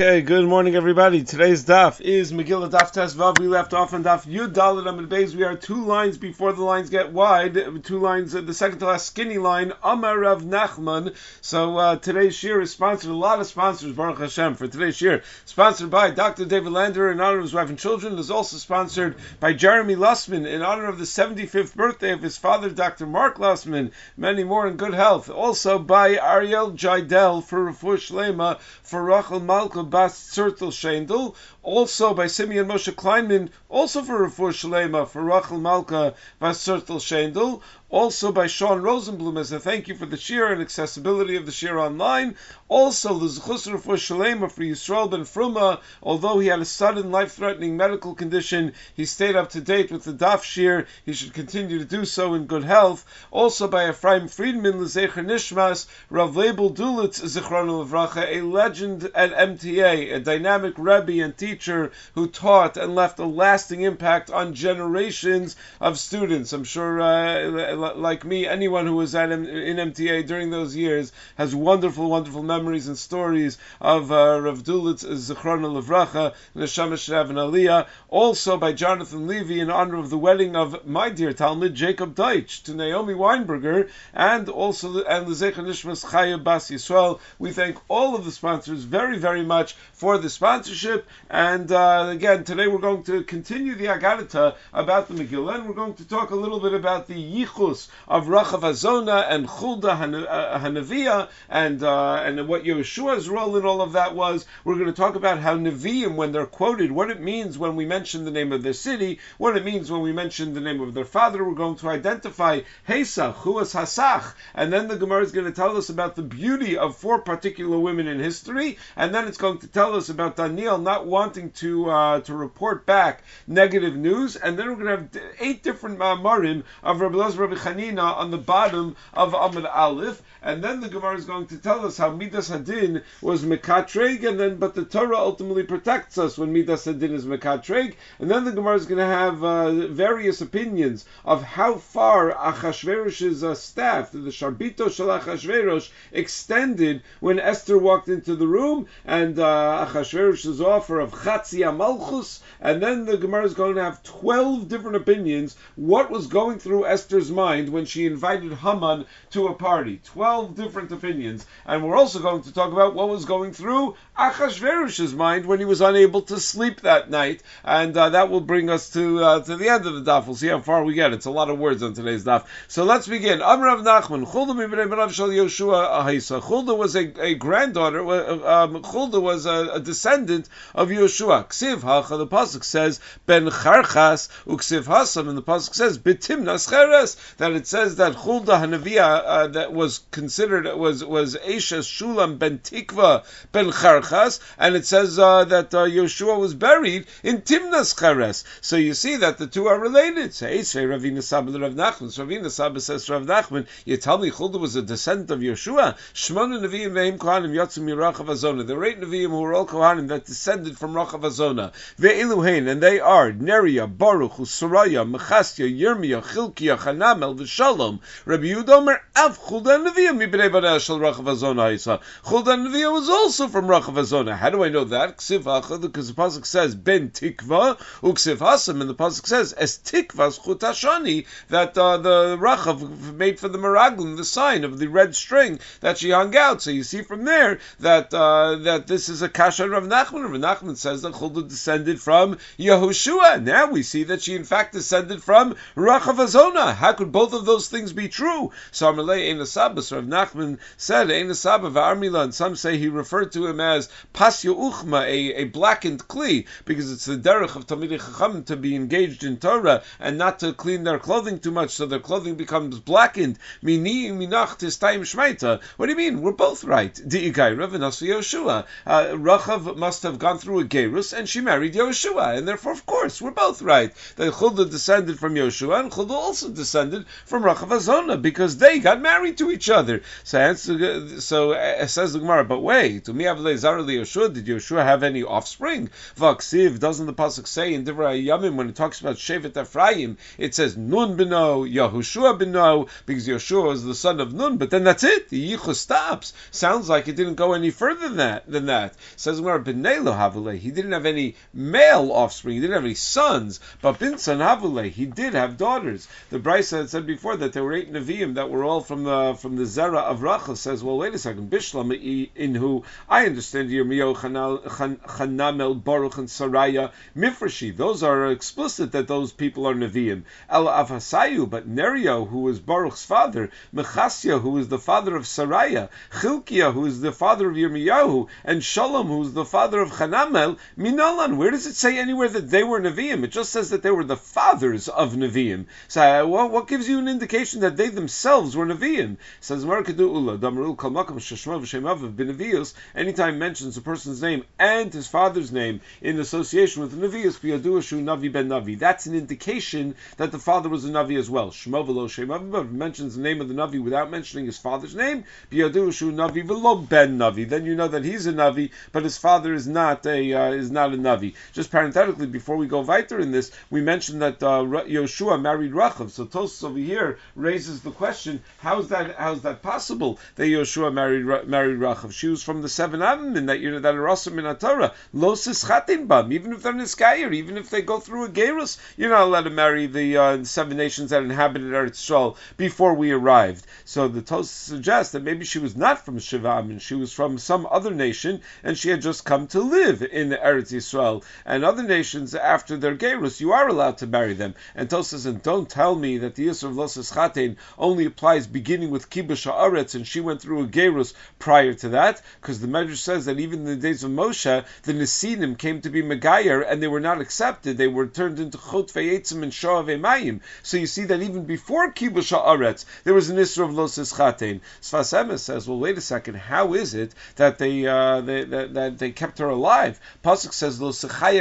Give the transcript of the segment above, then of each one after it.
Okay, good morning, everybody. Today's daf is Megillah Daf Tes Vav. We left off on daf Yud Dalet Amid Beis. We are two lines before the lines get wide. Two lines, the second to last skinny line, Amar Rav Nachman. So uh, today's shir is sponsored. A lot of sponsors, Baruch Hashem, for today's shir. Sponsored by Dr. David Lander in honor of his wife and children. It is also sponsored by Jeremy Lussman in honor of the 75th birthday of his father, Dr. Mark Lussman. Many more in good health. Also by Ariel Jidel for Rafush Lema for Rachel Mal Malka Bas Tzertel Shendel, also by Simeon Moshe Kleinman, also for Rafur Shalema, for Rachel Malka Bas Tzertel Shendel, also by Sean Rosenblum as a thank you for the shir and accessibility of the shir online. Also, the Zechus for Shalema for Yisrael ben Fruma, although he had a sudden life-threatening medical condition, he stayed up to date with the Daf shir. He should continue to do so in good health. Also by Ephraim Friedman, Lezecher Nishmas, Rav Lebel Dulitz Zichron Levracha, a legend at MTA, a dynamic Rebbe and teacher who taught and left a lasting impact on generations of students. I'm sure uh, like me, anyone who was at in MTA during those years has wonderful, wonderful memories and stories of uh, Rav Dulitz Zichron Levracha, Neshama Shrav and Aliyah. Also by Jonathan Levy in honor of the wedding of my dear Talmud Jacob Deitch to Naomi Weinberger, and also and Lezecha Nishmas Chaya Bas Yisrael. We thank all of the sponsors very, very much for the sponsorship. And uh, again, today we're going to continue the Agadata about the Megillah, and we're going to talk a little bit about the Yichud of Rachav Azona and Chulda uh, Hanavia and uh, and what Yeshua's role in all of that was. We're going to talk about how Nevi'im, when they're quoted, what it means when we mention the name of their city, what it means when we mention the name of their father. We're going to identify Hesach, Huas Hasach, and then the Gemara is going to tell us about the beauty of four particular women in history, and then it's going to tell us about Daniel not wanting to uh, to report back negative news, and then we're going to have eight different Ma'amarim of Rabbi Rabbi Chanina on the bottom of Amud Aleph, and then the Gemara is going to tell us how Midas Hadin was Mekatreg, and then but the Torah ultimately protects us when Midas Hadin is Mekatreg, and then the Gemara is going to have uh, various opinions of how far Achashverosh's uh, staff, the Sharbito Shal Achashverosh, extended when Esther walked into the room, and uh, Achashverosh's offer of Chatzi Malchus, and then the Gemara is going to have 12 different opinions, what was going through Esther's mind mind when she invited Haman to a party. Twelve different opinions. And we're also going to talk about what was going through Achashverosh's mind when he was unable to sleep that night. And uh, that will bring us to uh, to the end of the daf. We'll see how far we get. It's a lot of words on today's daf. So let's begin. Amrav Nachman. Chulda Shal Yoshua Ahisa. Chulda was a, a granddaughter. Um, Chulda was a, a, descendant of Yoshua. Ksiv Hacha. The pasuk says Ben Charchas Uksiv Hasam, and the pasuk says Bitim Nascheres that it says that Chulda Hanavia uh, that was considered was was Esha Shulam ben Tikva ben Charchas, and it says uh, that uh, Yeshua was buried in Timnas Chares. So you see that the two are related. Say, say Ravina Sabah Rav Nachman. So Ravina Sabah says Rav Nachman, you tell me Chulda was a descendant of Yeshua. Shmona Nevi'im ve'im Kohanim yotzim Yirachav Azona. The eight Nevi'im who were all Kohanim that descended from Rachav Azona. Ve'iluhain, and they are Neria, Baruch, Suraya, Mechasya, Yirmiyah, Chilkiah, Chanam, Shalom v'Shalom. Rabbi Yudomer Av Chuldan Nevi'ah mibnei banei shel Rachav Azona Haisa. Chuldan Nevi'ah was also from Rachav Azona. How do I know that? Because the pasuk says Ben Tikva Uksiv Hasam, and the pasuk says Es Tikvas Chutashani that uh, the Rachav made for the Meraglim the sign of the red string that she hung out. So you see from there that uh, that this is a kasha Rav Nachman. Rav Nachman says that Chulda descended from Yehoshua. Now we see that she in fact descended from Rachav Azona. How could both of those things be true. So Amalei Ein Sabas, Rav Nachman said Ein Sabah V'Armila, and some say he referred to him as Pasya Uchma, a, a blackened kli, because it's the derech of Talmidei Chacham to be engaged in Torah and not to clean their clothing too much, so their clothing becomes blackened. Mini minach tistayim shmeita. What do you mean? We're both right. Di'igai Rav Yoshua. Uh, Rachav must have gone through a gerus, and she married Yoshua, and therefore, of course, we're both right. The Chulda descended from Yoshua, and Chulda also descended resulted from Rachav Azona because they got married to each other. So, so uh, says the Gemara, but wait, to me, did Yeshua have any offspring? Vaksiv, doesn't the pasuk say in Divrei Yamim when it talks about Shevet Ephraim, it says Nun beno Yahushua beno because Yeshua is the son of Nun, but then that's it. The Yichus stops. Sounds like it didn't go any further than that. Than that. Says Gemara, B'nei Havule. He didn't have any male offspring. He didn't have any sons, but Binsan Havule. He did have daughters. The Bryce had said before that there were eight Nevi'im that were all from the from the Zera of Rachel. Says, well, wait a second. Bishlam in who I understand Yirmiyahu, Chanamel, Baruch, and Saraya, Mifrashi. Those are explicit that those people are Nevi'im. El Avasayu, but Nerio, who was Baruch's father, Mechasya, who was the father of Saraya, Chilkia, who is the father of Yirmiyahu, and Shalom, who is the father of Chanamel, Minalan. Where does it say anywhere that they were Nevi'im? It just says that they were the fathers of Nevi'im. So uh, well, what gives you an indication that they themselves were Nevi'im? Says Markadu Ula, Damarul Kalmakam Shemav anytime mentions a person's name and his father's name in association with Nevi'us, Biyaduashu Navi ben Navi. That's an indication that the father was a Navi as well. Shmovelo Shemav mentions the name of the Navi without mentioning his father's name, Biyaduashu Navi Velo ben Navi. Then you know that he's a Navi, but his father is not a uh, is not a Navi. Just parenthetically, before we go weiter in this, we mentioned that uh, Yoshua married Rachav. So Tosus over here raises the question: How is that? How is that possible that Yeshua married married Rachav? She was from the seven Avim that you know that are also in Torah. Lo bam. Even if they're niskayer, even if they go through a gerus, you're not allowed to marry the uh, seven nations that inhabited Eretz Yisrael before we arrived. So the Tos suggests that maybe she was not from Shivam and she was from some other nation, and she had just come to live in Eretz Yisrael. And other nations, after their gerus, you are allowed to marry them. And Tos says, and don't tell me that the Of Losas Chatein only applies beginning with Kibush Haaretz, and she went through a gerus prior to that, because the Medrash says that even in the days of Moshe, the Nesinim came to be Megayer, and they were not accepted. They were turned into Chot Ve'etzim and Shoav Emayim. So you see that even before Kibush Haaretz, there was an Isra of Losas Chatein. Sfas says, well, wait a second, how is it that they, uh, they that, that, they kept her alive? Pasuk says, Lo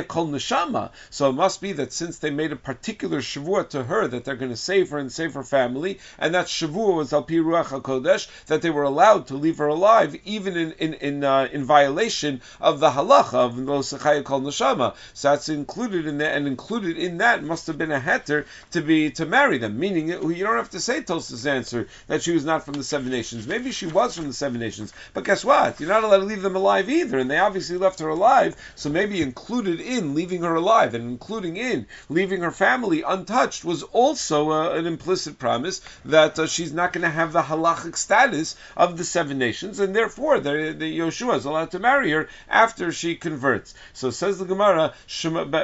Kol Neshama. So it must be that since they made a particular Shavua to her, that they're going to save her and save her family, and that Shavua was Al Ruach HaKodesh, that they were allowed to leave her alive, even in, in, in, uh, in violation of the halacha of Lo Kol Neshama. So that's included in that, and included in that must have been a heter to be, to marry them, meaning you don't have to say Tosa's answer that she was not from the seven nations. Maybe she was from the seven nations, but guess what? You're not allowed to leave them alive either, and they obviously left her alive, so maybe included in leaving her alive and including in leaving her family untouched was also uh, an implicit promise that uh, she's not going to have the halachic status of the seven nations, and therefore the, the Yoshua is allowed to marry her after she converts. So says the Gemara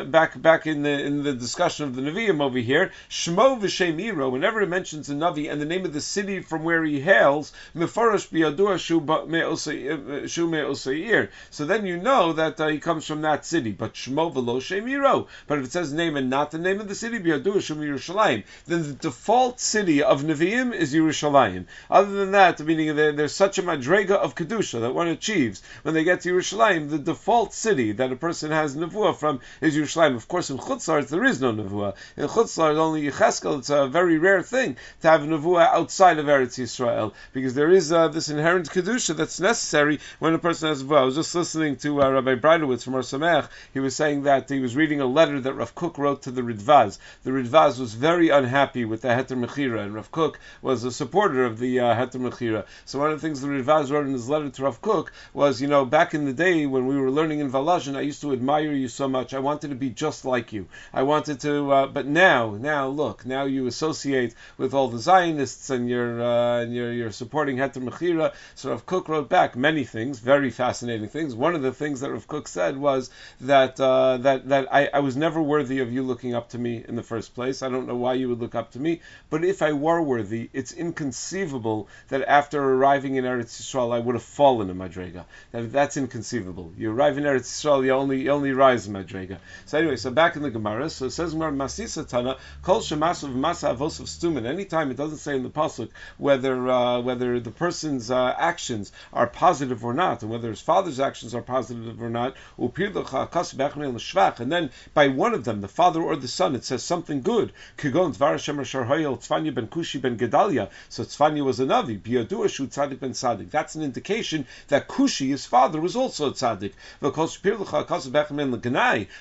back back in the in the discussion of the Nevi'im over here, Shmo v'Shem Whenever it mentions a Navi and the name of the city from where he hails, Mefarash biyadua shu me'oseir. So then you know that uh, he comes from that city. But Shmo v'lo Shemiro. But if it says name and not the name of the city, biyadua shu Yerushalayim, then the default city of Nevi'im is Yerushalayim. Other than that, meaning there's such a madrega of kedusha that one achieves when they get to Yerushalayim. The default city that a person has nevuah from is Yerushalayim. Of course, in Chutzlar there is no nevuah. In Chutzlar, only Yecheskel. It's a very rare thing to have nevuah outside of Eretz Yisrael because there is uh, this inherent kedusha that's necessary when a person has nevuah. I was just listening to uh, Rabbi Breitowitz from Ohr Somayach. He was saying that he was reading a letter that Rav Kook wrote to the Ridvaz. The Ridvaz was very unhappy with the Heter Mechira, and Rav Kook was a supporter of the uh, Heter Mechira. So one of the things the Ridvaz wrote in his letter to Rav Kook was, you know, back in the day when we were learning in Volozhin, I used to admire you so much. I wanted to be just like you. I wanted to, uh, but now, now look, now you associate with all the Zionists and you're uh, and you're, you're supporting Heter Mechira. So Rav Kook wrote back many things, very fascinating things. One of the things that Rav Kook said was that uh, that that I, I was never worthy of you looking up to me in the first place. I don't know why you would look up to me, but if I were worthy, it's inconceivable that after arriving in Eretz Yisrael I would have fallen in Madrega. That, that's inconceivable. You arrive in Eretz Yisrael, you only you only rise in Madrega. So anyway, so back in the Gemara, so it says Gemara Masisa Tana Kol Shemasav Masa Avosov Stumen. Anytime it doesn't say in the pasuk whether uh, whether the person's uh, actions are positive or not, and whether his father's actions are positive or not, and then by one of them, the father or the son, it says something good. Kigon Dvar Hashem Hoyel Tzvanya ben Kushi ben Gedalia. So Tzvanya was a Navi. Biyadua Tzadik ben Tzadik. That's an indication that Kushi, his father, was also a Tzadik.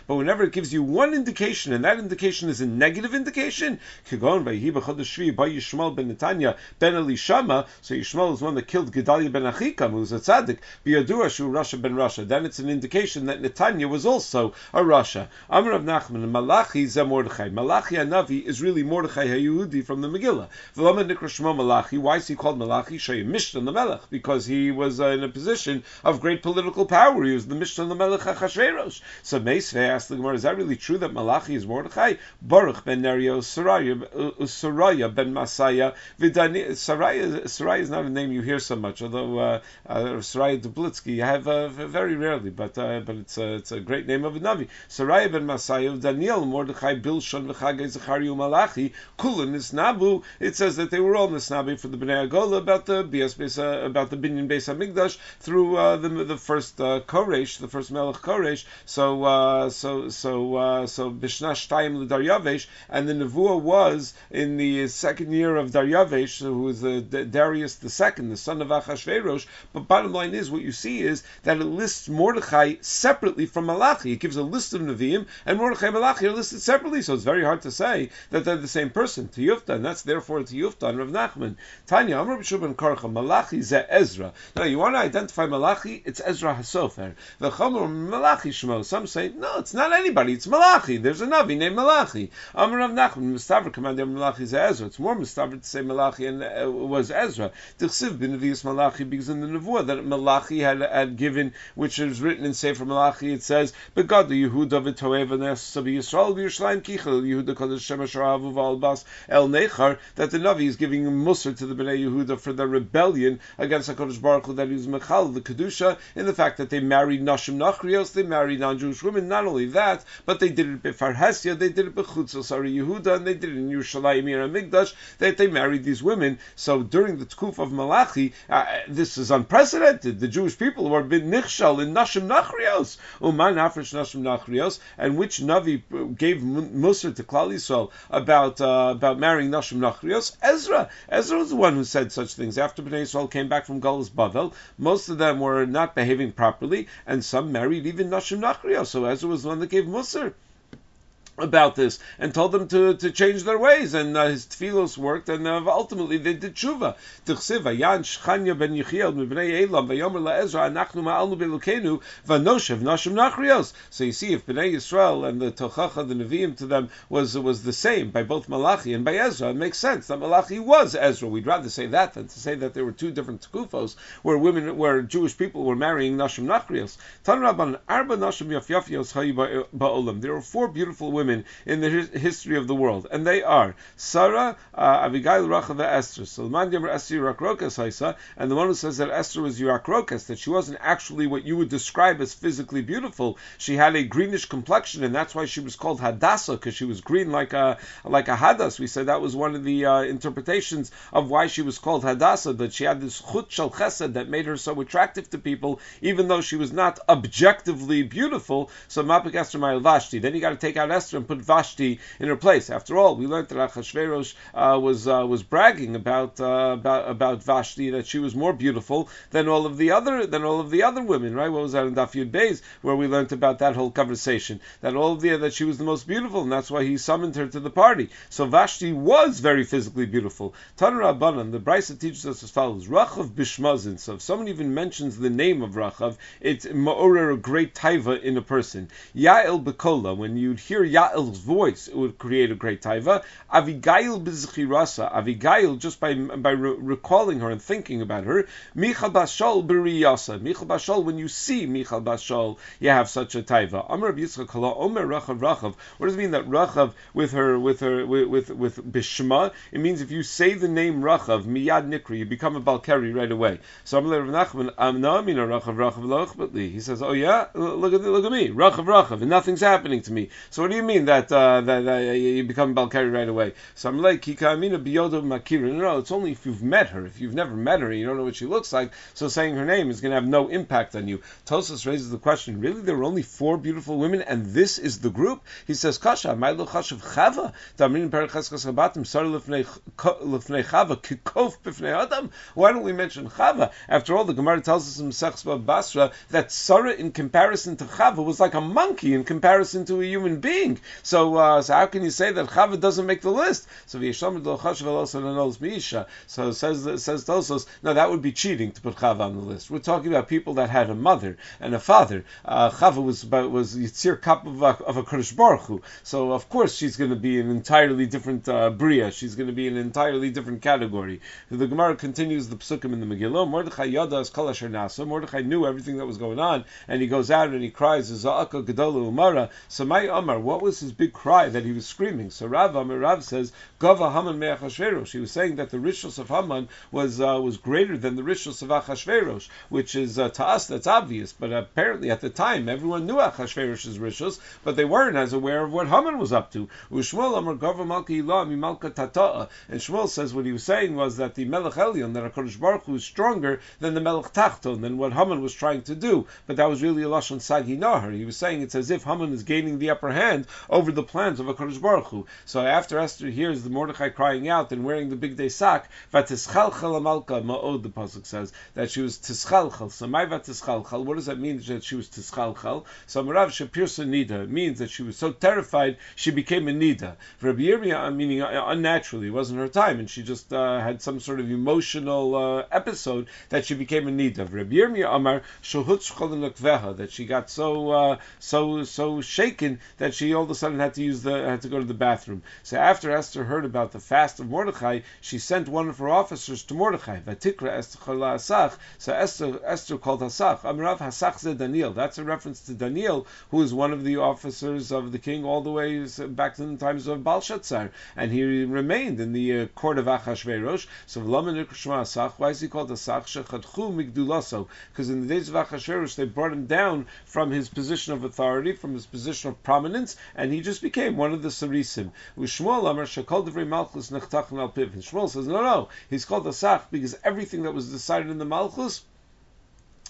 But whenever it gives you one indication, and that indication is a negative indication, so Yishmael is one that killed Gedalia ben Achikam, who was a Tzadik. Biyadua Rasha ben Rasha. Then it's an indication that Netanya was also a Rasha. Amr Nachman, Malachi Mordechai. Malachi is really Mordechai HaYehudi from the Megillah. Malachi. Why is he called Malachi? Shei Mishnah the Melech. Because he was uh, in a position of great political power. He was the Mishnah the Melech HaChashverosh. So Meisvei asked the Gemara, is that really true that Malachi is Mordechai? Baruch ben Nerio Saraya ben Masaya. Saraya, Saraya is not a name you hear so much, although uh, uh, Saraya Dublitsky you have uh, very rarely, but uh, but it's a, it's a great name of a Navi. Saraya ben Masaya, Daniel, Mordechai, Bilshon, V'chagay, Zachariah, Malachi, Kulin, Nisnabu. It says that they were all Nisnabi for the Bnei Agola about the Bias Besa, about the Binyan Beis Hamikdash through uh, the the first uh, Koresh, the first Melech Koresh. So uh, so so uh, so Bishnash Daryavesh, and the Nevuah was in the second year of Daryavesh, who was the Darius the second, the son of Achashverosh. But bottom line is, what you see is that it lists Mordechai separately from Malachi. It gives a list of Nevi'im, and Mordechai and Malachi are listed separately, so it's very hard to say that they're the same person, Tiyufta, and that's therefore Tiyufta and Rav Nachman. Tanya, Amr B'Shuban Karcha, Malachi ze Ezra. Now, you want to identify Malachi, it's Ezra Hasofer. The Chomer Malachi Shmo. Some say, no, it's not anybody, it's Malachi. There's a Navi named Malachi. Amr Rav Nachman, Mustaver commander Malachi ze Ezra. It's more Mustaver to say Malachi and uh, was Ezra. Tichsiv bin Malachi, because in the Nevuah that Malachi had, had given, which is written in Sefer Malachi, it says, Begad the Yehuda v'toev and Sabi Yisrael v'Yerushalayim kichel Yehuda kodesh shemesh ra'avu v'albas el nechar that the Navi is giving Musar to the Bnei Yehuda for their rebellion against HaKadosh Baruch Hu that he was Mechal the Kedusha in the fact that they married Nashim Nachrios, they married non-Jewish women. Not only that, but they did it befar Hesia, they did it bechutzos Sari Yehuda, and they did it in Yerushalayim Migdash, that they married these women. So during the Tkuf of Malachi, uh, this is unprecedented. The Jewish people were been nichshal in Nashim Nachrios, Uman Afrish Nashim Nachrios, and which Navi gave Musar to Klal Yisrael about uh, about marrying Nashim Nachrios? Ezra. Ezra was the one who said such things. After Bnei Yisrael came back from Galus Bavel, most of them were not behaving properly, and some married even Nashim Nachrios. So Ezra was the one that gave Musar about this and told them to, to change their ways, and uh, his tefillos worked, and uh, ultimately they did tshuva. Shchanya ben Elam vayomer laEzra anachnu ma'alnu belukenu vanoshev nashim nachrios. So you see, if Bnei Yisrael and the Tochacha, the Nevi'im to them was was the same by both Malachi and by Ezra, it makes sense that Malachi was Ezra. We'd rather say that than to say that there were two different tkufos where women, where Jewish people were marrying nashim nachrios. Tan Rabban arba nashim yafyafios. There are four beautiful women women in the history of the world, and they are Sarah, uh, Abigail, Rachel, Esther. So the man Esther and the one who says that Esther was Yurakrokas, that she wasn't actually what you would describe as physically beautiful. She had a greenish complexion, and that's why she was called Hadassah, because she was green like a like a Hadas. We said that was one of the uh, interpretations of why she was called Hadassah, that she had this chut shel chesed that made her so attractive to people, even though she was not objectively beautiful. So Mapik Esther Vashti. Then you got to take out Esther and put Vashti in her place. After all, we learned that Achashverosh uh, was uh, was bragging about uh, about about Vashti that she was more beautiful than all of the other than all of the other women. Right? What was that in Daf Yud where we learned about that whole conversation that all of the that she was the most beautiful, and that's why he summoned her to the party. So Vashti was very physically beautiful. Tanur Abanan, the Brisa teaches us as follows: Rachav Bishmazin. So if someone even mentions the name of Rachav, it's ma'orer a great taiva in a person. Ya'il Bekola, when you'd hear Ya'il Ya'il's voice, it would create a great taiva. Avigail b'zchirasa, Avigail, just by by re- recalling her and thinking about her. Michal bashol b'riyasa, Michal bashol. When you see Michal bashol, you have such a taiva. Amar Kala Omer Rachav Rachav. What does it mean that Rachav with her with her with with, with Bishma? It means if you say the name Rachav miyad nikri, you become a balkari right away. So Amar Rav Nachman Amnamina Rachav Rachav He says, oh yeah, look at look at me, Rachav Rachav, and nothing's happening to me. So what do you mean? Mean that uh, that, that you become Balkari right away. So I'm like Kika Biyodo Makira. No, it's only if you've met her. If you've never met her, you don't know what she looks like. So saying her name is going to have no impact on you. Tosos raises the question: Really, there were only four beautiful women, and this is the group? He says, Kasha, my Chashav Chava, Damrin Perichaskas Chabatim, Sar Lefnei Chava, Kikof Bifnei Adam. Why don't we mention Chava? After all, the Gemara tells us in Mesechus Basra that Sarah, in comparison to Chava, was like a monkey in comparison to a human being. So, uh, so how can you say that Chava doesn't make the list? So So says says Tosos, no, that would be cheating to put Chava on the list. We're talking about people that had a mother and a father. Uh, Chava was was Yitzir Kap of a, of a Kodesh Baruch Hu. So of course she's going to be an entirely different uh, bria. She's going to be an entirely different category. The Gemara continues the psukim in the Megillah. Mordechai Yada as Kol Nasa. Mordechai knew everything that was going on, and he goes out and he cries. So my Amar, what was his big cry that he was screaming? So Rav Amar says, "Gava Haman Me'achashverosh." He was saying that the rishus of Haman was uh, was greater than the rishus of Achashverosh, which is uh, to us that's obvious, but apparently at the time everyone knew Achashverosh's rishus, but they weren't as aware of what Haman was up to. And Shmuel says what he was saying was that the Melech Elyon, that Hakadosh Baruch Hu is stronger than the Melech Tachton, than what Haman was trying to do, but that was really a lashon Sagi Nahar. He was saying it's as if Haman is gaining the upper hand over the plans of Hakadosh Baruch Hu. So after Esther hears the Mordechai crying out and wearing the big day sack, Vatischalchal Amalka Ma'od, the pasuk says that she was tischalchal. So my vatischalchal. What does that mean that she was tischalchal? So Marav Shapirsa Nida means that she was so terrified she became a Nida. Rabbi Yirmiyah, meaning uh, unnaturally, it wasn't her time, and she just uh, had some sort of emotional uh, episode that she became a Nida. Rabbi Yirmiyah Amar that she got so uh, so so shaken that she all of a sudden had to use the had to go to the bathroom. So after Esther heard about the fast of Mordechai, she sent one of her officers to Mordechai. Vatikra Esther Asach. So Esther Esther called Hasach. Amrav Hasach ze Daniel. That's a reference to Daniel, who is one of the officers of the king all the way back to the times of Belshazzar, and he remained in the uh, court of Achashverosh. So why is he called Asach? Shechadchu Migdulaso. Because in the days of Achashverosh, they brought him down from his position of authority, from his position of prominence, and he just became one of the Sarisim. Shmuel Amar Shekol Devrei Malchus Nechtachn Al Piv. And Shmuel says, no, no, he's called Asach because everything that was decided in the Malchus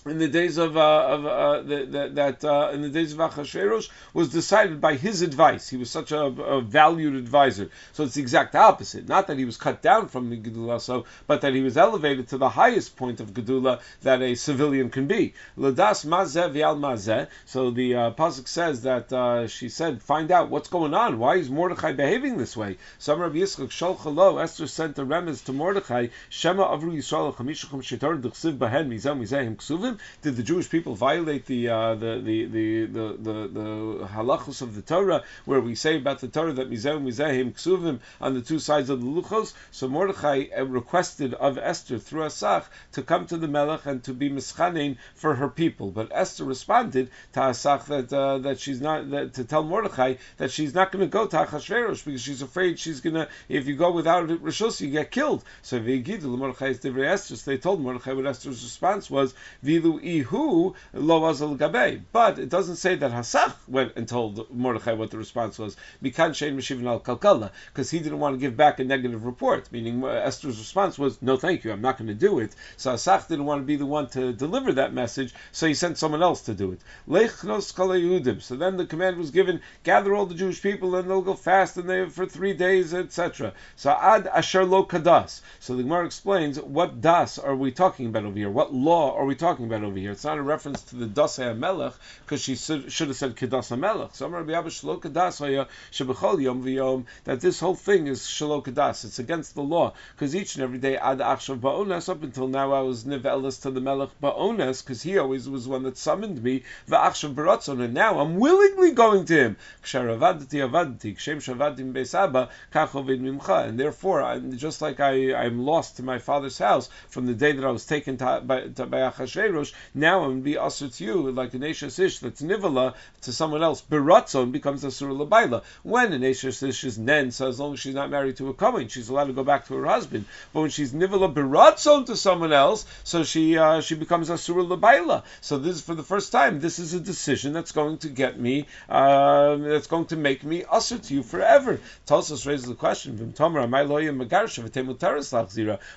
in the days of, uh, of uh, the, the, that uh, in the days of Achashverosh was decided by his advice. He was such a, a, valued advisor. So it's the exact opposite. Not that he was cut down from the Gedula, so, but that he was elevated to the highest point of Gedula that a civilian can be. Ladas mazeh vial mazeh. So the uh, pasuk says that uh, she said, "Find out what's going on. Why is Mordechai behaving this way?" Some Rabbi Yitzchak Sholchalo Esther sent a remez to Mordechai. Shema Avru Yisrael Chamishachim Shetar Dechsiv Bahen Mizem Mizehim Ksuvim did the Jewish people violate the uh, the, the, the, the, the, the halachos of the Torah, where we say about the Torah that mizeh mizehim ksuvim on the two sides of the luchos? So Mordechai uh, requested of Esther through Asach to come to the Melech and to be mischanein for her people, but Esther responded to Asach that uh, that she's not that, to tell Mordechai that she's not going to go to Achashverosh because she's afraid she's going to if you go without Rishus you get killed. So Mordechai Esther. So they told Mordechai what Esther's response was vilu ihu lo azal gabe. But it doesn't say that Hasach went and told Mordechai what the response was. Mikan shein meshivin al kalkala, because he didn't want to give back a negative report. Meaning uh, Esther's response was, "No, thank you, I'm not going to do it." So Hasach didn't want to be the one to deliver that message, so he sent someone else to do it. Lechnos So then the command was given: gather all the Jewish people, and they'll go fast, and they for three days, etc. So ad asher lo kadas. So the Gemara explains what das are we talking about over here? What law are we talking about over here? It's not a reference to the Dasei Melech because she should, have said Kedas Melech. So Rabbi Abba Shlo Kedas Shebechol Yom V'Yom that this whole thing is Shlo Kedas. It's against the law because each and every day Ad Achshav Ba'ones up until now I was Nivelis to the Melech Ba'ones because he always was one that summoned me V'Achshav Baratzon and now I'm willingly going to him. Ksharavadati Avadati Kshem Shavadim Beisaba Kachovid Mimcha and therefore I'm just like I I'm lost to my father's house from the day that I was taken to, by, to, by Achashverosh Now I'm be usher to you, like an Eshes Ish that's Nivala to someone else. Beratzon becomes a Surah Labaila. When an Eshes Ish is Nen, so as long as she's not married to a Kohen, she's allowed to go back to her husband. But when she's Nivala Beratzon to someone else, so she uh, she becomes a Surah Labaila. So this is for the first time. This is a decision that's going to get me, uh, that's going to make me usher to you forever. Tosos raises the question, Vim Tomra, my lawyer Magarsha,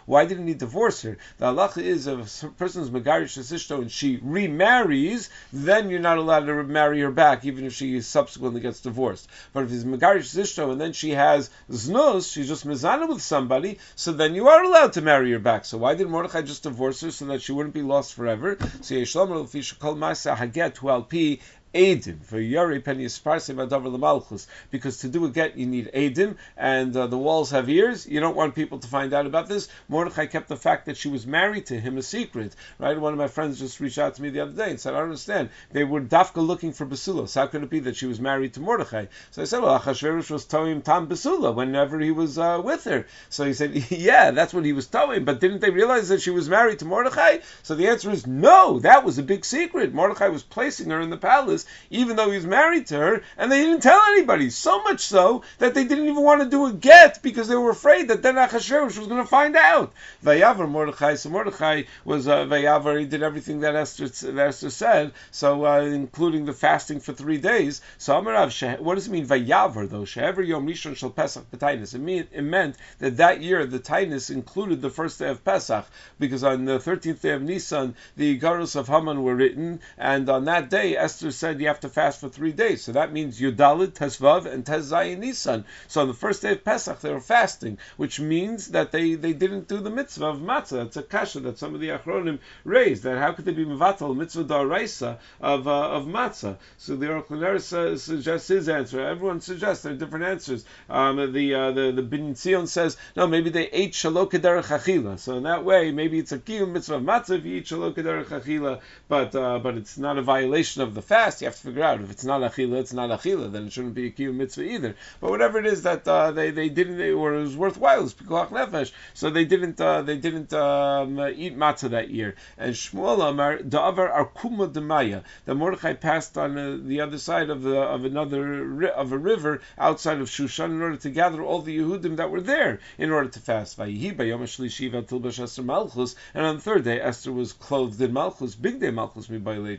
why didn't he divorce her? The halacha is a person is Megarish And she remarries, then you're not allowed to marry her back, even if she subsequently gets divorced. But if he's Megarish Sishto and then she has Znos, she's just Mizana with somebody, so then you are allowed to marry her back. So why did Mordechai just divorce her so that she wouldn't be lost forever? Masa Haget 12p Adim for Yari Penny Lamalchus because to do a get you need Adim and uh, the walls have ears. You don't want people to find out about this. Mordechai kept the fact that she was married to him a secret. Right? One of my friends just reached out to me the other day and said, "I don't understand. They were dafka looking for Basulos. How could it be that she was married to Mordechai?" So I said, "Well, Achashverosh was towing Tam Basula whenever he was uh, with her." So he said, "Yeah, that's what he was towing, but didn't they realize that she was married to Mordechai?" So the answer is no. That was a big secret. Mordechai was placing her in the palace even though he was married to her, and they didn't tell anybody. So much so that they didn't even want to do a get because they were afraid that then Achashverosh was going to find out. Vayavar Mordechai, so Mordechai was uh, Vayavar, he did everything that Esther, that Esther said, so uh, including the fasting for three days. So Amarav, what does it mean Vayavar though? Shehever Yom Rishon Shel Pesach B'Tainis. It, mean, it meant that that year the Tainus included the first day of Pesach because on the 13th day of Nisan the Garus of Haman were written, and on that day Esther said you have to fast for three days. So that means Yudalit, Tesvav, and Tezzayin Nisan. So on the first day of Pesach, they were fasting, which means that they, they didn't do the mitzvah of matzah. That's a kasha that some of the Achronim raised. That how could they be mivatal mitzvah daraisa of uh, of matzah? So the uh, suggests his answer. Everyone suggests there are different answers. Um, the uh, the the Bin Zion says no, maybe they ate shalok achila. So in that way, maybe it's a kiyum mitzvah of matzah if you eat shalok achila, but uh, but it's not a violation of the fast. You have to figure out if it's not achila, it's not achila. Then it shouldn't be a kiyum mitzvah either. But whatever it is that uh, they they didn't, they, or it was worthwhile, it's nefesh. So they didn't uh, they didn't um, eat matzah that year. And Shmuel Amar da'avar arkuma demaya. The Mordechai passed on uh, the other side of the of another of a river outside of Shushan in order to gather all the Yehudim that were there in order to fast. And on the third day, Esther was clothed in Malchus, big day Malchus.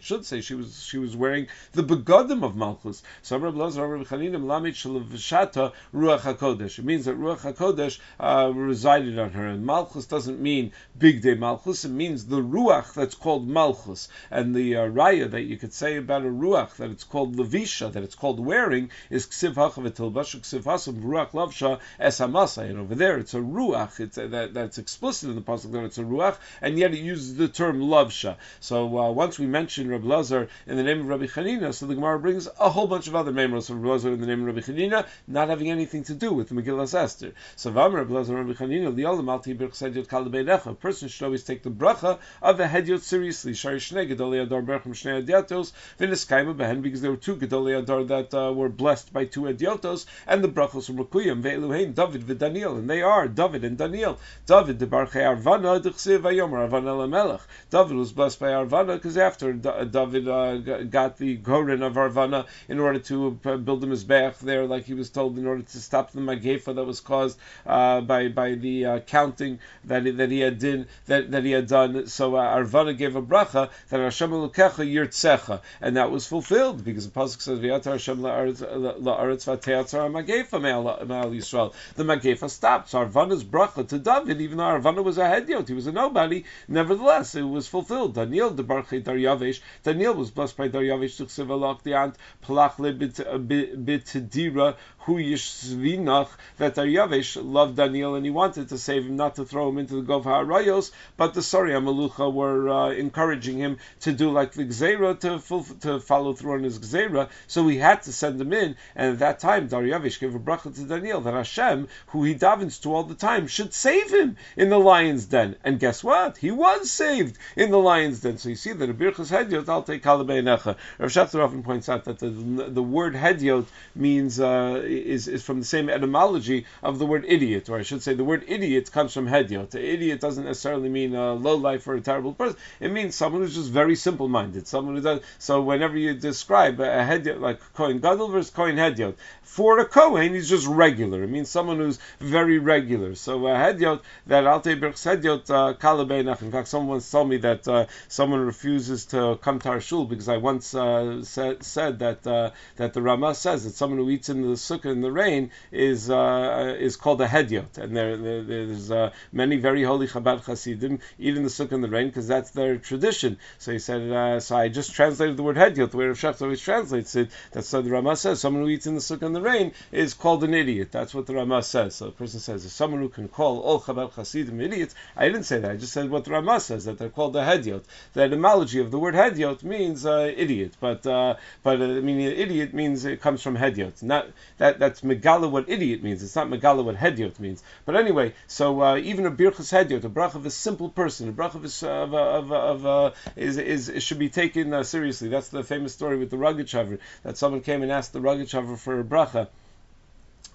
Should say she was she was wearing the begodim of Malchus. So Rabbi Lazar, Rabbi Chaninim, Lamit Shalavashata, Ruach HaKodesh. It means that Ruach HaKodesh uh, resided on her. And Malchus doesn't mean big day Malchus, it means the Ruach that's called Malchus. And the uh, Raya that you could say about a Ruach, that it's called Levisha, that it's called wearing, is Ksiv Hachavetilbash, Ksiv Hasam, Ruach Lavsha, Esamasa. And over there it's a Ruach, it's that, that's explicit in the Pasuk that it's a Ruach, and yet it uses the term Lavsha. So uh, once we mentioned Rabbi Lazar in the name of Rabbi Chanina, so the Gemara brings a whole bunch of other memros from Rabbi in the name of Rabbi Chanina, not having anything to do with the Megillah Esther. So Vamar Rabbi Rabbi Chanina, Liolam Alti Birch Sedyot Kal A person should always take the bracha of the Hedyot seriously. Shari Shnei Gedolei Adar Berchim Shnei Adyatos V'Niskaima Behen, because there were two Gedolei Adar that uh, were blessed by two Adyotos, and the brachos were Rekuyim Ve'eluhein David v'Daniel, and they are David and Daniel. David the Barchei Arvana D'chsiv Vayomer Arvana Lamelech. David was blessed by Arvana because after David uh, got the Goren of Arvana in order to build the Mizbeach there, like he was told, in order to stop the Magefa that was caused uh, by by the uh, counting that he, that he had that, that he had done. So uh, Arvana gave a bracha that Hashem Elokecha Yirtzecha, and that was fulfilled because the pasuk says V'yatar Hashem la'aretz v'teatzar Magefa me'al Yisrael. The Magefa stopped. So Arvana's bracha to David, even though Arvana was a hediot, he was a nobody, nevertheless it was fulfilled. Daniel the Barchei Daryavish. Daniel was blessed by Daryavish Tuchsivalach the ant Palachle Bitdira uh, Hu Yishvinach that Daryavish loved Daniel and he wanted to save him, not to throw him into the Gov HaRayos, but the Sori Amalucha were uh, encouraging him to do like the Gzeira, to, full, to follow through on his Gzeira, so he had to send him in, and at that time Daryavish gave a bracha to Daniel that Hashem, who he davens to all the time, should save him in the lion's den. And guess what? He was saved in the lion's den. So you see that a Birchas Hedyot, I'll take Kalabei Necha. Rav Schachter often points out that the the word hediot means uh, is is from the same etymology of the word idiot, or I should say, the word idiot comes from hediot. Idiot doesn't necessarily mean a low life or a terrible person. It means someone who's just very simple minded. Someone who does. So whenever you describe a hediot like Kohen Gadol versus Kohen Hediot, for a Kohen, he's just regular. It means someone who's very regular. So a Hediot, that Alte Birch's Hediot, uh, fact, someone once told me that uh, someone refuses to come to our shul because I once uh, said, said that uh, that the Rama says that someone who eats in the sukkah in the rain is uh, is called a Hediot. And there, there there's uh, many very holy Chabad Hasidim eat in the sukkah in the rain because that's their tradition. So he said, uh, so I just translated the word Hediot, the way Rav Schachter always translates it. That's what the Rama says. Someone who eats in the sukkah in the rain is called an idiot. That's what the Rama says. So the person says, if someone who can call all Chabad Hasidim idiots, I didn't say that. I just said what the Rama says, that they're called a Hediot. The etymology of the word Hediot means uh, idiot, but uh, but uh, I mean idiot means it comes from Hediot. Not that that's Megala what idiot means. It's not Megala what Hediot means. But anyway, so uh, even a Birchas Hediot, a brach of a simple person, a brach of a, of, a, of, a, of a, is, is should be taken uh, seriously. That's the famous story with the Rogachover that someone came and asked the Rogachover for a bracha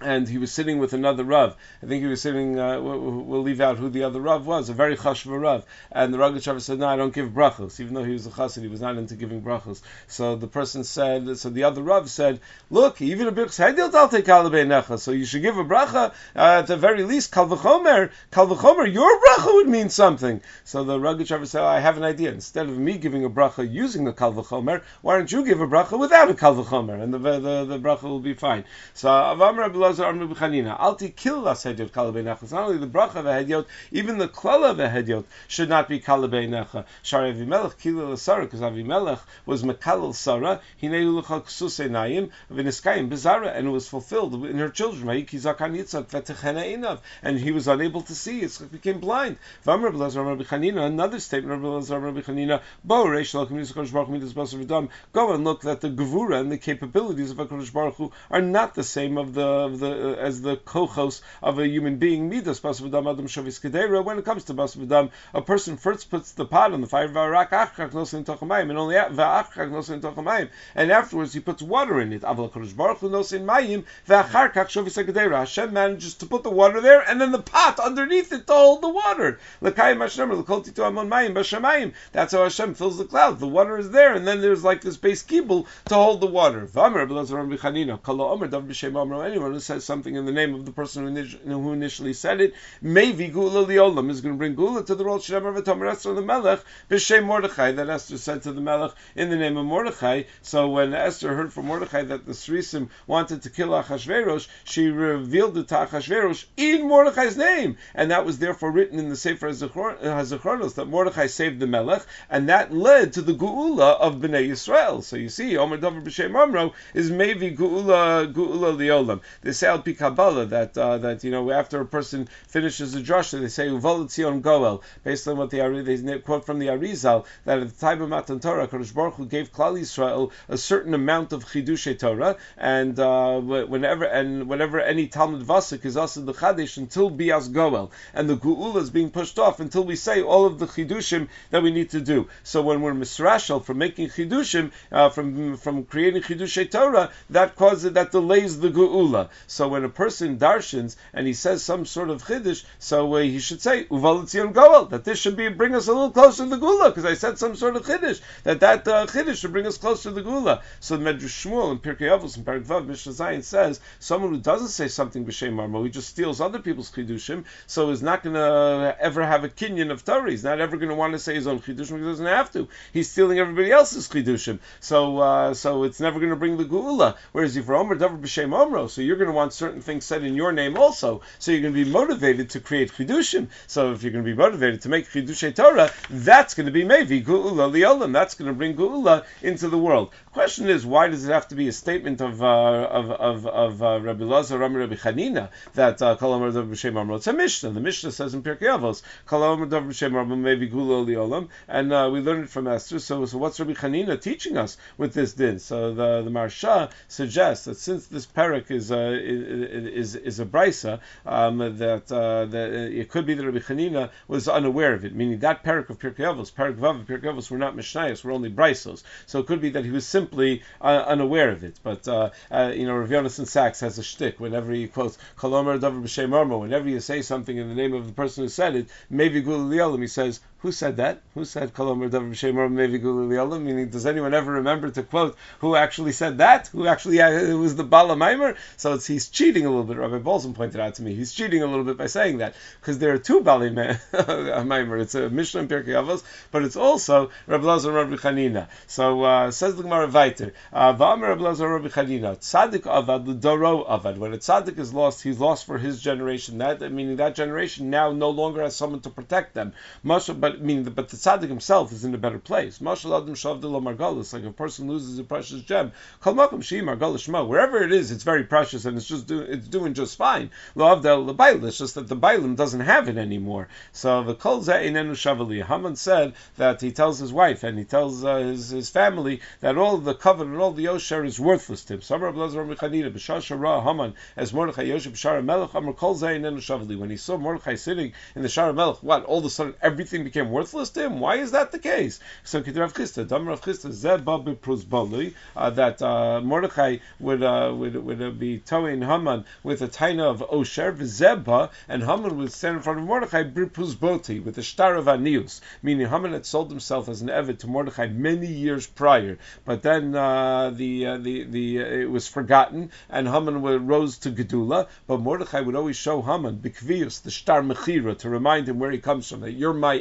and he was sitting with another Rav. I think he was sitting, uh, we'll leave out who the other Rav was, a very chashva Rav. And the Rogachover said, no, I don't give brachos. Even though he was a chassid, he was not into giving brachos. So the person said, so the other Rav said, look, even a I'll take necha. So you should give a bracha, uh, at the very least, kalvachomer, kalvachomer, your bracha would mean something. So the Rogachover said, I have an idea. Instead of me giving a bracha using the kalvachomer, why don't you give a bracha without a kalvachomer? And the, the, the, bracha will be fine. So Avam Elazar Amr B'Chanina. Alti killas hediot kalabei necha. Not only the bracha of a hediot, even the klala of a hediot should not be kalabei necha. Shar Avimelech kilil Sarah, because Avimelech was mekalil Sarah. Hinei luchal ksus einayim v'niskayim bezara, and it was fulfilled in her children. Vayiki zakan yitzak v'techena inav, and he was unable to see. It became blind. V'amr B'Lazar Amr B'Chanina. Another statement of B'Lazar Amr B'Chanina. Bo reish lakim yisakadosh baruch midas basar v'dam. Go and look that the gevura and the capabilities of Hakadosh Baruch Hu are not the same of the of the uh, as the kochos of a human being. Midas basavadam adam shavis kedera. When it comes to basavadam, a person first puts the pot on the fire, v'arak achrak nosin tochamayim, and only nosin tochamayim, and afterwards he puts water in it. Aval kodesh baruch hu nosin mayim v'achar kach shavis kedera. Hashem manages to put the water there, and then the pot underneath it to hold the water. L'kayim Hashem l'kol titu amon mayim b'shamayim. That's how Hashem fills the cloud. The water is there, and then there's like this base kibul to hold the water. B'chanina. Kala omer dav b'shem Anyone who says something in the name of the person who initially said it, maybe Gula Liolam is going to bring Gula to the world Shem V'Tomer Esther the Melech b'Shem Mordechai that Esther said to the Melech in the name of Mordechai. So when Esther heard from Mordechai that the Srisim wanted to kill Achashverosh, she revealed it to Achashverosh in Mordechai's name, and that was therefore written in the Sefer Hazachronos that Mordechai saved the Melech, and that led to the Geula of Bnei Yisrael. So you see, Omer Dover b'Shem Amro is maybe Geula Geula Liolam. They say al Kabbalah that uh, that you know after a person finishes a drasha, they say uvolitzion goel, based on what the they quote from the Arizal that at the time of Matan Torah, Kadosh Baruch Hu gave Klal Yisrael a certain amount of chidushay Torah, and uh, whenever and whenever any Talmud Vasik is also the Chadesh until Bias Goel, and the Geula is being pushed off until we say all of the chidushim that we need to do. So when we're misrashal from making chidushim, uh, from from creating chidushay Torah, that causes that delays the Geula. So when a person darshins and he says some sort of chiddush, so uh, he should say uval goel that this should be bring us a little closer to the gula because I said some sort of chiddush that that uh, chiddush should bring us closer to the gula. So the Medrash Shmuel and Pirkei Avos and Perek Vav Mishnah Zayin says someone who doesn't say something b'shem marmo, he just steals other people's chiddushim, so is not going to ever have a kinyan of Torah. He's not ever going to want to say his own chiddushim because he doesn't have to. He's stealing everybody else's chiddushim, so uh, so it's never going to bring the gula. Whereas if Omer Davar b'shem Omro, so you're going to want certain things said in your name also. So you're going to be motivated to create chidushim. So if you're going to be motivated to make chidushay Torah, that's going to be maybe geula liolam. That's going to bring geula into the world. Question is, why does it have to be a statement of uh, of of, of uh, Rabbi Lazar Rabbi Rabbi Chanina that uh, Kol Amar Dav B'Shem Amro? It's a Mishnah. The Mishnah says in Pirkei Avos, Kol Amar Dav B'Shem Amro maybe geula liolam, and uh, we learn it from Esther. So so what's Rabbi Chanina teaching us with this din? So the the Maharsha suggests that since this parak is uh, is is a brisa um, that uh, that it could be that Rabbi Chanina was unaware of it, meaning that parak of Pirkei Avos, parak Vav and Pirkei Avos were not mishnayos, were only brisos. So it could be that he was simply uh, unaware of it. But uh, uh, you know, Rav Yonason Sachs has a shtick whenever he quotes Kolomer Davar B'Shem whenever you say something in the name of the person who said it, maybe Gul he says who said that? Who said Meaning, does anyone ever remember to quote who actually said that? Who actually uh, was the Bala Maimer? So it's, he's cheating a little bit. Rabbi Bolson pointed out to me he's cheating a little bit by saying that because there are two Bala Maimer. It's a Mishnah and Pirkei Avos, but it's also Rabbi Lazar and Rabbi Chanina. So uh, says the Gemara Vayter, uh, Va'amer Rabbi Lazar Rabbi Chanina, Tzaddik Avad L'Doro Avad. When a tzaddik is lost, he's lost for his generation. That meaning that generation now no longer has someone to protect them. but but meaning, the, but the tzaddik himself is in a better place. Like a person loses a precious gem. Wherever it is, it's very precious and it's just do, it's doing just fine. Lo avdel lebayil. It's just that the bailim doesn't have it anymore. So the kol inenu shavali. Haman said that he tells his wife and he tells uh, his, his family that all the covenant, all the yosher is worthless to him. Samar blazer mechanina b'shasha ra Haman as Mordechai Yosef b'shara melech Amar kol inenu shavali. When he saw Mordechai sitting in the shara melech, what all of a sudden everything became worthless to him. Why is that the case? So Rav Chisda, Dam Rav Chisda, Zeba b'pruzbali, uh, that uh, Mordechai would uh, would would uh, be towing Haman with a taina of Osher v'Zeba, and Haman would stand in front of Mordechai b'pruzboti with a star of Anius, meaning Haman had sold himself as an Eved to Mordechai many years prior, but then uh, the uh, the the it was forgotten, and Haman rose to Gedula, but Mordechai would always show Haman b'kvius the star mechira to remind him where he comes from, that you're my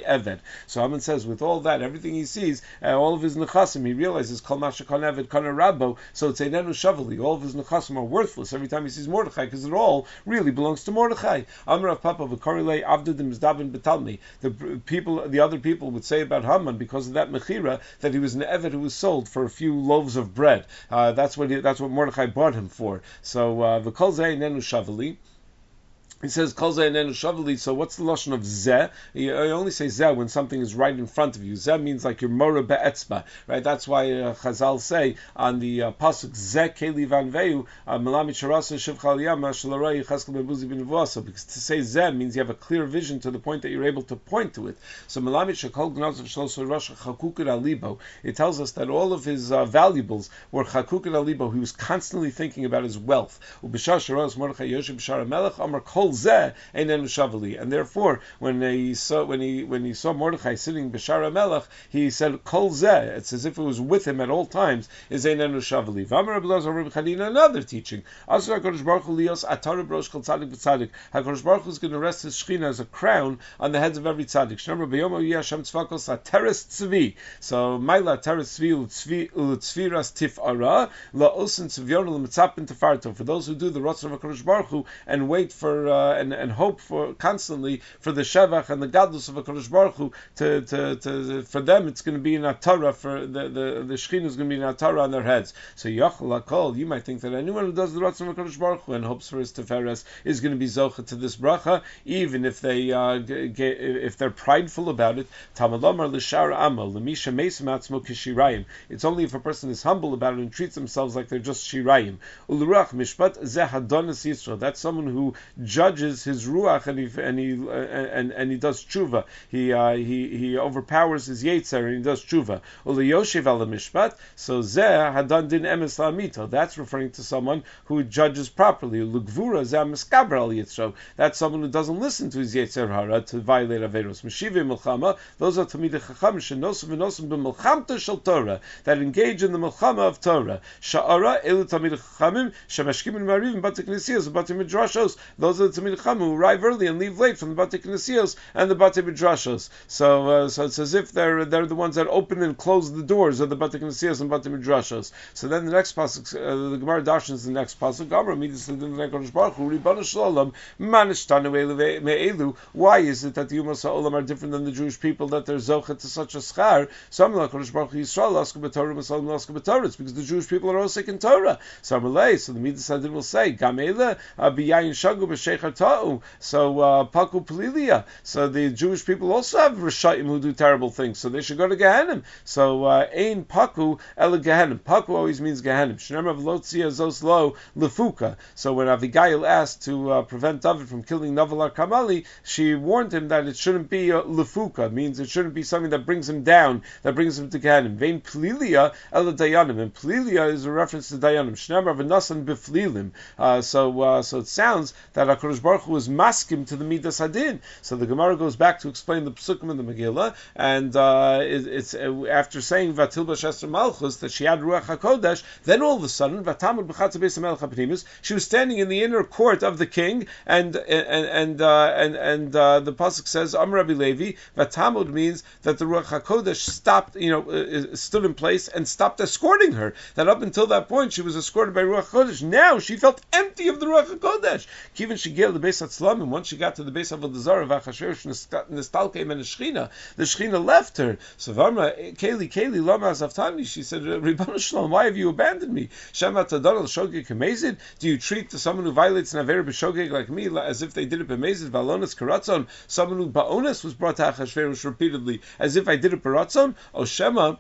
So Haman says, with all that, everything he sees, uh, all of his nechasim, he realizes kol masha kanevet kana rabbo. So it's nenu shavali. All of his nechasim are worthless every time he sees Mordechai because it all really belongs to Mordechai. Amar Papa v'korile avdudim zdabin betalmi. The people, the other people would say about Haman because of that mechira that he was an evet who was sold for a few loaves of bread. Uh, that's what he, that's what Mordechai bought him for. So uh, the kol nenu shavali. He says kol shavali. So what's the lashon of zeh? You only say zeh when something is right in front of you. Zeh means like your mora be'etzba, right? That's why uh, Chazal say on the uh, pasuk zeh keli van veu uh, melamit sharasa shivchal yama shalaray cheskel bebuzi bin Because to say zeh means you have a clear vision to the point that you're able to point to it. So melamit shakol gnazav shloso rasha chakukid alibo. It tells us that all of his uh, valuables were chakukid alibo. He was constantly thinking about his wealth. Ubishar mordechai yoshe b'shar amar kol. And therefore, when he saw when he when he saw Mordechai sitting b'shara melech, he said kol zeh. It's as if it was with him at all times. Is einenu shavali. V'amar Rabbi another teaching. Asur Hakadosh Baruch Hu lios atar brosh kol tzadik v'tzadik. Hakadosh Baruch Hu is going to rest his shechina as a crown on the heads of every tzadik. Shnei Rabbi Yom Hashem tzvakos ateres tzvi. So Maila ateres tzvi u'tzviras tifara la'osin tzvion l'mitzapin tefarto. For those who do the rotzon of Hakadosh Baruch Hu and wait for uh, and, and hope for constantly for the Shevach and the Gadlus of Hakadosh Baruch Hu to, to, to, for them it's going to be an Atara for the the, the is going to be an Atara on their heads. So Yachal Akol, you might think that anyone who does the Ratzon of Hakadosh Baruch Hu and hopes for his Teferes is going to be Zocha to this bracha, even if they uh, get, if they're prideful about it. Tamalomar l'shar amal l'misha mesim atzmo kishirayim. It's only if a person is humble about it and treats themselves like they're just shirayim. Ulurach mishpat zeh hadonis Yisrael. That's someone who judges his, his ruach and he and he and, and he does tshuva. He uh, he he overpowers his yetzer and he does tshuva. Uliyoshev al mishpat. So zeh hadan din emes. That's referring to someone who judges properly. Lugvura zeh miskaber al yitzro. That's someone who doesn't listen to his yetzer hara to violate averos. Meshive milchama. Those are tamid chacham shenosim v'nosim b'milchamta shel Torah that engage in the milchama of Torah. Sha'ara elu tamid chachamim shemashkim and marivim batik nisiyas batik midrashos. Those are the tamid who arrive early and leave late from the Bate Knesios and the Bate Midrashos. So, uh, so it's as if they're they're the ones that open and close the doors of the Bate Knesios and Bate Midrashos. So then the next pasuk, uh, the Gemara Dashins the next pasuk. Gamra midas the Baruch Hu Ribanu Shalom Manishtanu Me'elu. Why is it that the Yumas Olam are different than the Jewish people that they're zochet to such a schar? Like Baruch Yisrael Laska B'Torah Masalim Laska B'Torah. It's because the Jewish people are also in Torah. So so the Midas Hadin will say Gamele Biyayin Shagu B'Sheich So uh, Paku Pelilia. So the Jewish people also have Rishayim who do terrible things. So they should go to Gehenim. So uh, Ein Paku El Gehenim. Paku always means Gehenim. Shnemer Vlotzia Zos Lo Lefuka. So when Avigail asked to uh, prevent David from killing Navalar Kamali, she warned him that it shouldn't be Lefuka. Means it shouldn't be something that brings him down, that brings him to Gehenim. Vein Pelilia El Dayanim. And Pelilia is a reference to Dayanim. Shnemer V'nasan Biflilim. So uh, so it sounds that HaKadosh Baruch Hu was maskim to the Midas Hadin. So the Gemara goes back to explain the Psukim in the Megillah, and uh, it, it's uh, after saying Vatil Bashester Malchus that she had Ruach HaKodesh, then all of a sudden, Vatamud B'chatz she was standing in the inner court of the king, and and and uh, and, and uh, the pasuk says Am Rabbi Levi. Vatamud means that the Ruach Hakodesh stopped, you know, uh, stood in place and stopped escorting her. That up until that point she was escorted by Ruach Hakodesh. Now she felt empty of the Ruach Hakodesh. Kivin she gave the base Atzlam, and once she got to the base of the Zara of Achashverosh Nistalkeim and Shechina, the Shechina left her. So Varma Keli Keli Lama Zaftani. She said, Ribbon Shalom, why have you abandoned me? Shema Tadonal Shogeg Kamezid. Do you treat someone who violates an Aver B'Shogeg like me as if they did it B'Mezid Valonis Karatzon? Someone who Ba'onis was brought to Achashverosh repeatedly as if I did it Baratzon? O Shema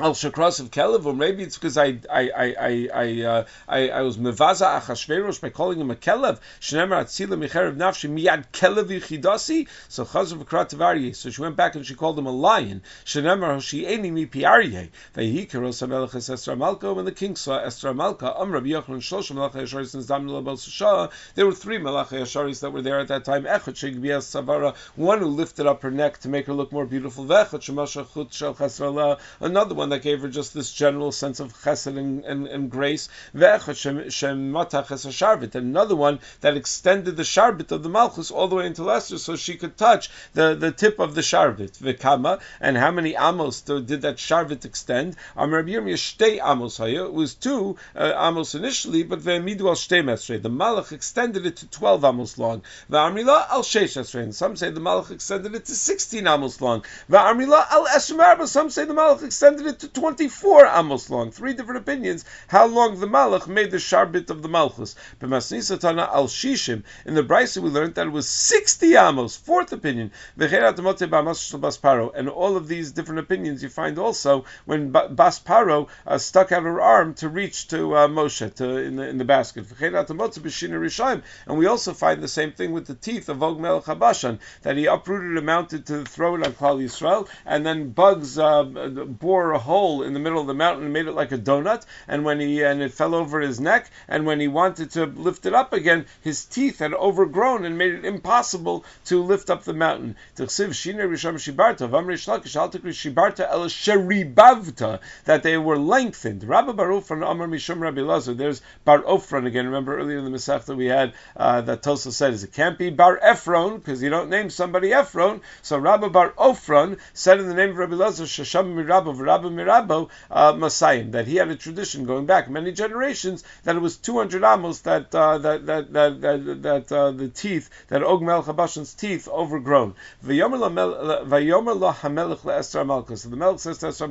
al shakras of Kelev, or maybe it's because I I I I uh, I, I was mevaza achashverosh by calling him a Kelev. Shnemer atzila micherev nafshi miyad Kelev yichidasi. So chazav v'krat So she went back and she called him a lion. Shnemer hoshi eni mi piarye. Vayhikaros hamelech es Esther Malka. When the king saw Esther Malka, Am Rabbi Yochanan shlosh melech yasharis and zdam lebel susha. There were three melech yasharis that were there at that time. Echot shegbias savara. One who lifted up her neck to make her look more beautiful. Vechot shemasha chut shel chesrala. Another one that gave her just this general sense of chesed and, and, and grace. And another one that extended the sharbit of the malchus all the way into Esther, so she could touch the, the tip of the sharbit. And how many amos did that sharbit extend? It was two uh, amos initially, but. The malach extended it to twelve amos long. Esrei. Some say the malach extended it to sixteen amos long. Some say the malach extended it to 24 amos long. Three different opinions how long the Malach made the sharbit of the Malchus. B'masnisatana al Shishim. In the Brisa we learned that it was 60 amos. Fourth opinion. Basparo. And all of these different opinions you find also when Bas Paro uh, stuck out her arm to reach to uh, Moshe to, in, the, in the basket. And we also find the same thing with the teeth of Og Melech Habashan, that he uprooted and mounted to the throne on Klal Yisrael, and then bugs uh, bore a hole in the middle of the mountain and made it like a donut, and when he and it fell over his neck, and when he wanted to lift it up again, his teeth had overgrown and made it impossible to lift up the mountain. That they were lengthened. Rabbi Baruch from Amar Mishum Rabbi Lazar. There's Bar Ofran again. Remember earlier in the Masech that we had uh, that Tosa said is it can't be Bar Ephron because you don't name somebody Ephron. So Rabbi Bar Ofran said in the name of Rabbi Lazar Shasham Rabbi Mirabo uh, Masayim, that he had a tradition going back many generations that it was 200 amos that uh, that that that that, that uh, the teeth that Og Melech Habashan's teeth overgrown. Vayomer. So the Melech says to Esther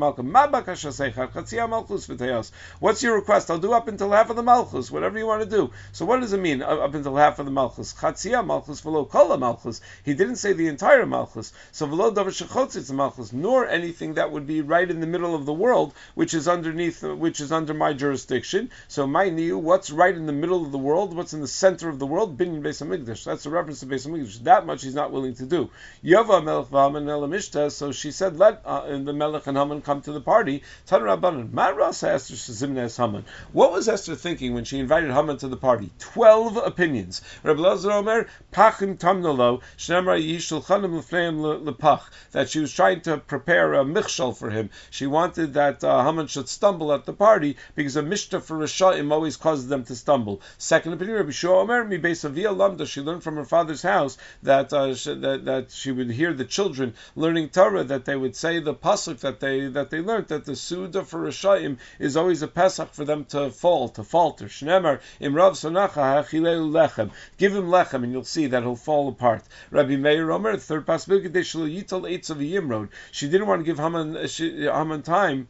malchus. What's your request? I'll do up until half of the malchus, whatever you want to do. So what does it mean up until half of the malchus? Chatzia malchus malchus. He didn't say the entire malchus. So v'lo malchus, nor anything that would be right in the middle of the world, which is underneath, which is under my jurisdiction. So my niu, what's right in the middle of the world, what's in the center of the world, binyan Beis Hamikdash. That's a reference to Beis Hamikdash. That much he's not willing to do. Yava Melech v'Haman Elamishta. So she said, let uh, the Melech and Haman come to the party. Tan Rabbanan. Maras Esther Shazimnes Haman. What was Esther thinking when she invited Haman to the party? Twelve opinions. Rabbi Lazar Omer Pachim Tamnolo Shnemra Yishul Chanim Lefneim Lepach. That she was trying to prepare a michshal for him. She wanted that uh, Haman should stumble at the party because a mishta for Rishayim always causes them to stumble. Second opinion, Rabbi Shua Omer, mi Beisavia Lamda, she learned from her father's house that, uh, she, that that she would hear the children learning Torah that they would say the pasuk that they that they learned that the Suda for Rishayim is always a Pesach for them to fall, to falter. Shnemer imrav sonacha hachileu lechem. Give him lechem and you'll see that he'll fall apart. Rabbi Meir Omer, third pasuk, yital eitz of Yimrod. She didn't want to give Haman, uh, Haman time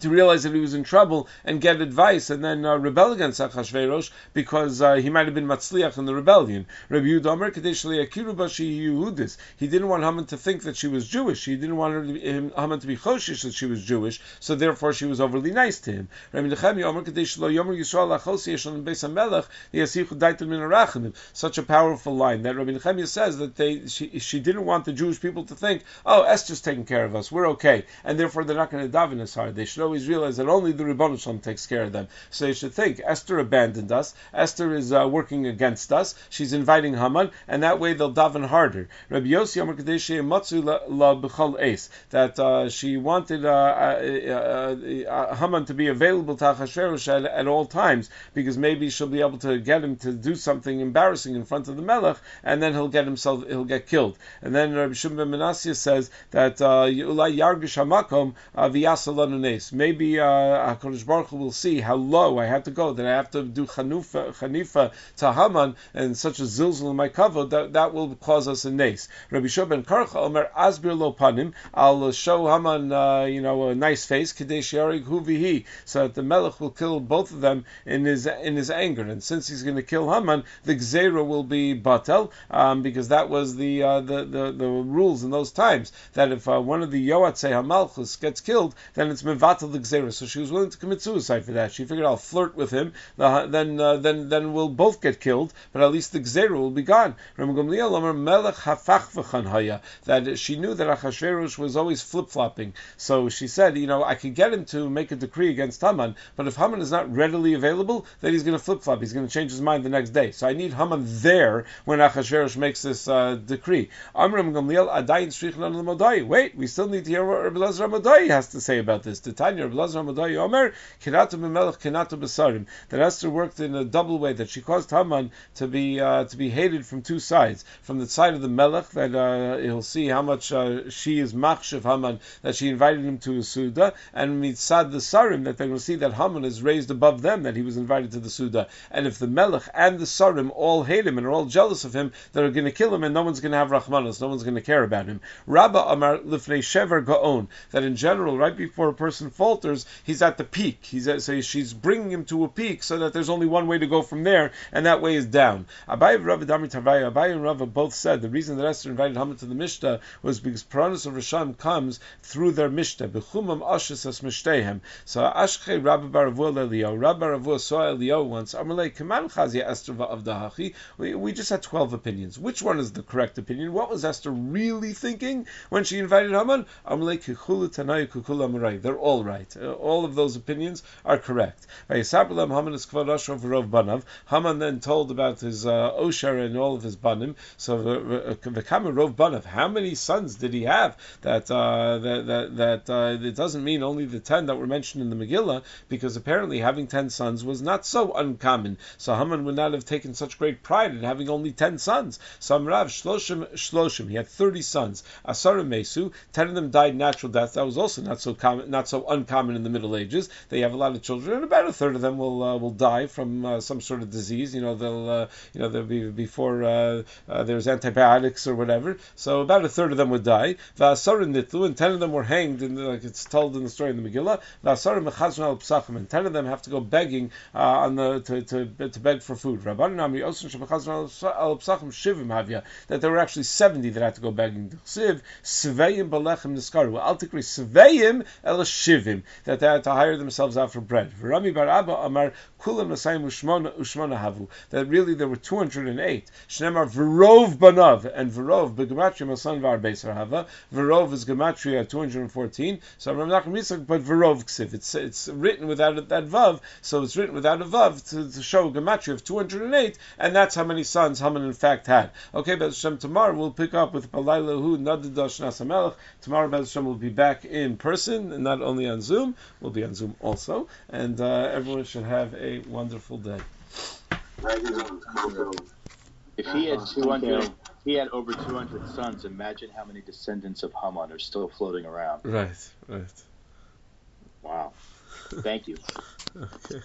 to realize that he was in trouble and get advice and then uh, rebel against Achashverosh because uh, he might have been matzliach in the rebellion. Rabbi Yudomer Yehudis. He didn't want Haman to think that she was Jewish. He didn't want to be, him, Haman to be choshish that she was Jewish. So therefore, she was overly nice to him. Rabbi Nechemi Yisrael Achosi Beis Such a powerful line that Rabbi Nechemia says that they she, she didn't want the Jewish people to think, oh, Esther's taking care of us, we're okay, and therefore they're not going to daven as hard. They should always realize that only the Ribbon Shalom takes care of them. So they should think Esther abandoned us. Esther is uh, working against us. She's inviting Haman, and that way they'll daven harder. Rabbi Yossi Amar Matzu La B'chol that uh, she wanted uh, uh, uh, Haman to be available to Achashverosh at, at, all times because maybe she'll be able to get him to do something embarrassing in front of the Melech, and then he'll get himself he'll get killed. And then Rabbi Shimon ben says that Ulai Yargish Hamakom V'Yasalanu Maybe uh, Hakadosh Baruch Hu will see how low I have to go that I have to do chanufa, chanifa to Haman and such a zilzul in my kavod that that will cause us a nace. Rabbi Shimon ben Karcha Omer Asbir Lo Panim. I'll show Haman, uh, you know, a nice face. Kadesh Yarig Huvihi, so that the Melech will kill both of them in his in his anger. And since he's going to kill Haman, the Gzera will be batel um, because that was the, uh, the, the the rules in those times that if uh, one of the Yoatzei Hamalchus gets killed, then it's the Gzera. So she was willing to commit suicide for that. She figured I'll flirt with him, then uh, then then we'll both get killed, but at least the Gzera will be gone. That she knew that Achashverosh was always flip flopping. So she said, you know, I could get him to make a decree against Haman, but if Haman is not readily available, then he's going to flip flop. He's going to change his mind the next day. So I need Haman there when Achashverosh makes this uh, decree. Wait, we still need to hear what Rabbi Lazar has to say about this. Tanya Rabbi Lazar Omer, Kiratu b'melech, Kiratu b'sarim. That Esther worked in a double way, that she caused Haman to be uh, to be hated from two sides. From the side of the Melech, that uh, he'll see how much uh, she is machshav Haman, that she invited him to a Suda, and mitzad the Sarim, that they will see that Haman is raised above them, that he was invited to the Suda. And if the Melech and the Sarim all hate him and are all jealous of him, they're going to kill him, and no one's going to have Rahmanos, no one's going to care about him. Rabba Amar Lifnei Shever Gaon, that in general, right before a person falters, he's at the peak. He's at, so she's bringing him to a peak so that there's only one way to go from there, and that way is down. Abai and Rabbi Dami Tarvaya, Abai and Rava both said the reason that Esther invited Haman to the Mishta was because Piranus of Risham comes through their Mishta. Bechumam Ashis as Mishtehem. So Ashche Rabbi Baravua Elio. Rabbi Baravua saw Elio once. Amalei Kaman Chazia Esther Avdahachi. We, we just had 12 opinions. Which one is the correct opinion? What was Esther really thinking when she invited Haman? Amalei Kikulu Tanai Kukula. They're all right. Uh, all of those opinions are correct. Haman then told about his uh, Osher and all of his banim. So v'kama rov banav. How many sons did he have? That uh, that that, that uh, it doesn't mean only the ten that were mentioned in the Megillah, because apparently having ten sons was not so uncommon. So Haman would not have taken such great pride in having only ten sons. Some Rav Shloshim Shloshim. He had thirty sons. Asarim Mesu. Ten of them died natural death. That was also not so common, not so uncommon in the Middle Ages. They have a lot of children, and about a third of them will uh, will die from uh, some sort of disease. You know, they'll uh, you know they'll be before uh, uh, there's antibiotics or whatever. So about a third of them would die. V'asarim nitlu, and ten of them were hanged, the, like it's told in the story in the Megillah. V'asarim mechazon al psachim, and ten of them have to go begging uh, on the to, to, to beg for food. Rabban Nami osin shemechazon al psachim shivim havya that there were actually seventy that had to go begging. Siv sveim balechem niskaru. Al tikri sveim el shivim that they had to hire themselves out for bread. Rami bar Abba Amar Kulam Nasayim Ushmona Ushmona Havu. That really there were 208. Shnemar Verov Banav and Verov Begematria Masan Var Beisar Hava. Verov is Gematria 214. So Rav Nachman Yitzchak, but Verov Ksiv. It's it's written without that vav, so it's written without a vav to, to show Gematria of 208, and that's how many sons Haman in fact had. Okay, but Hashem tomorrow we'll pick up with Palayla Hu Nadidash Nasamelech. Tomorrow Hashem will be back in person and not only on Zoom. We'll be on Zoom also, and uh, everyone should have a wonderful day. If he had 200, he had over 200 sons. Imagine how many descendants of Haman are still floating around. Right, right. Wow. Thank you. okay.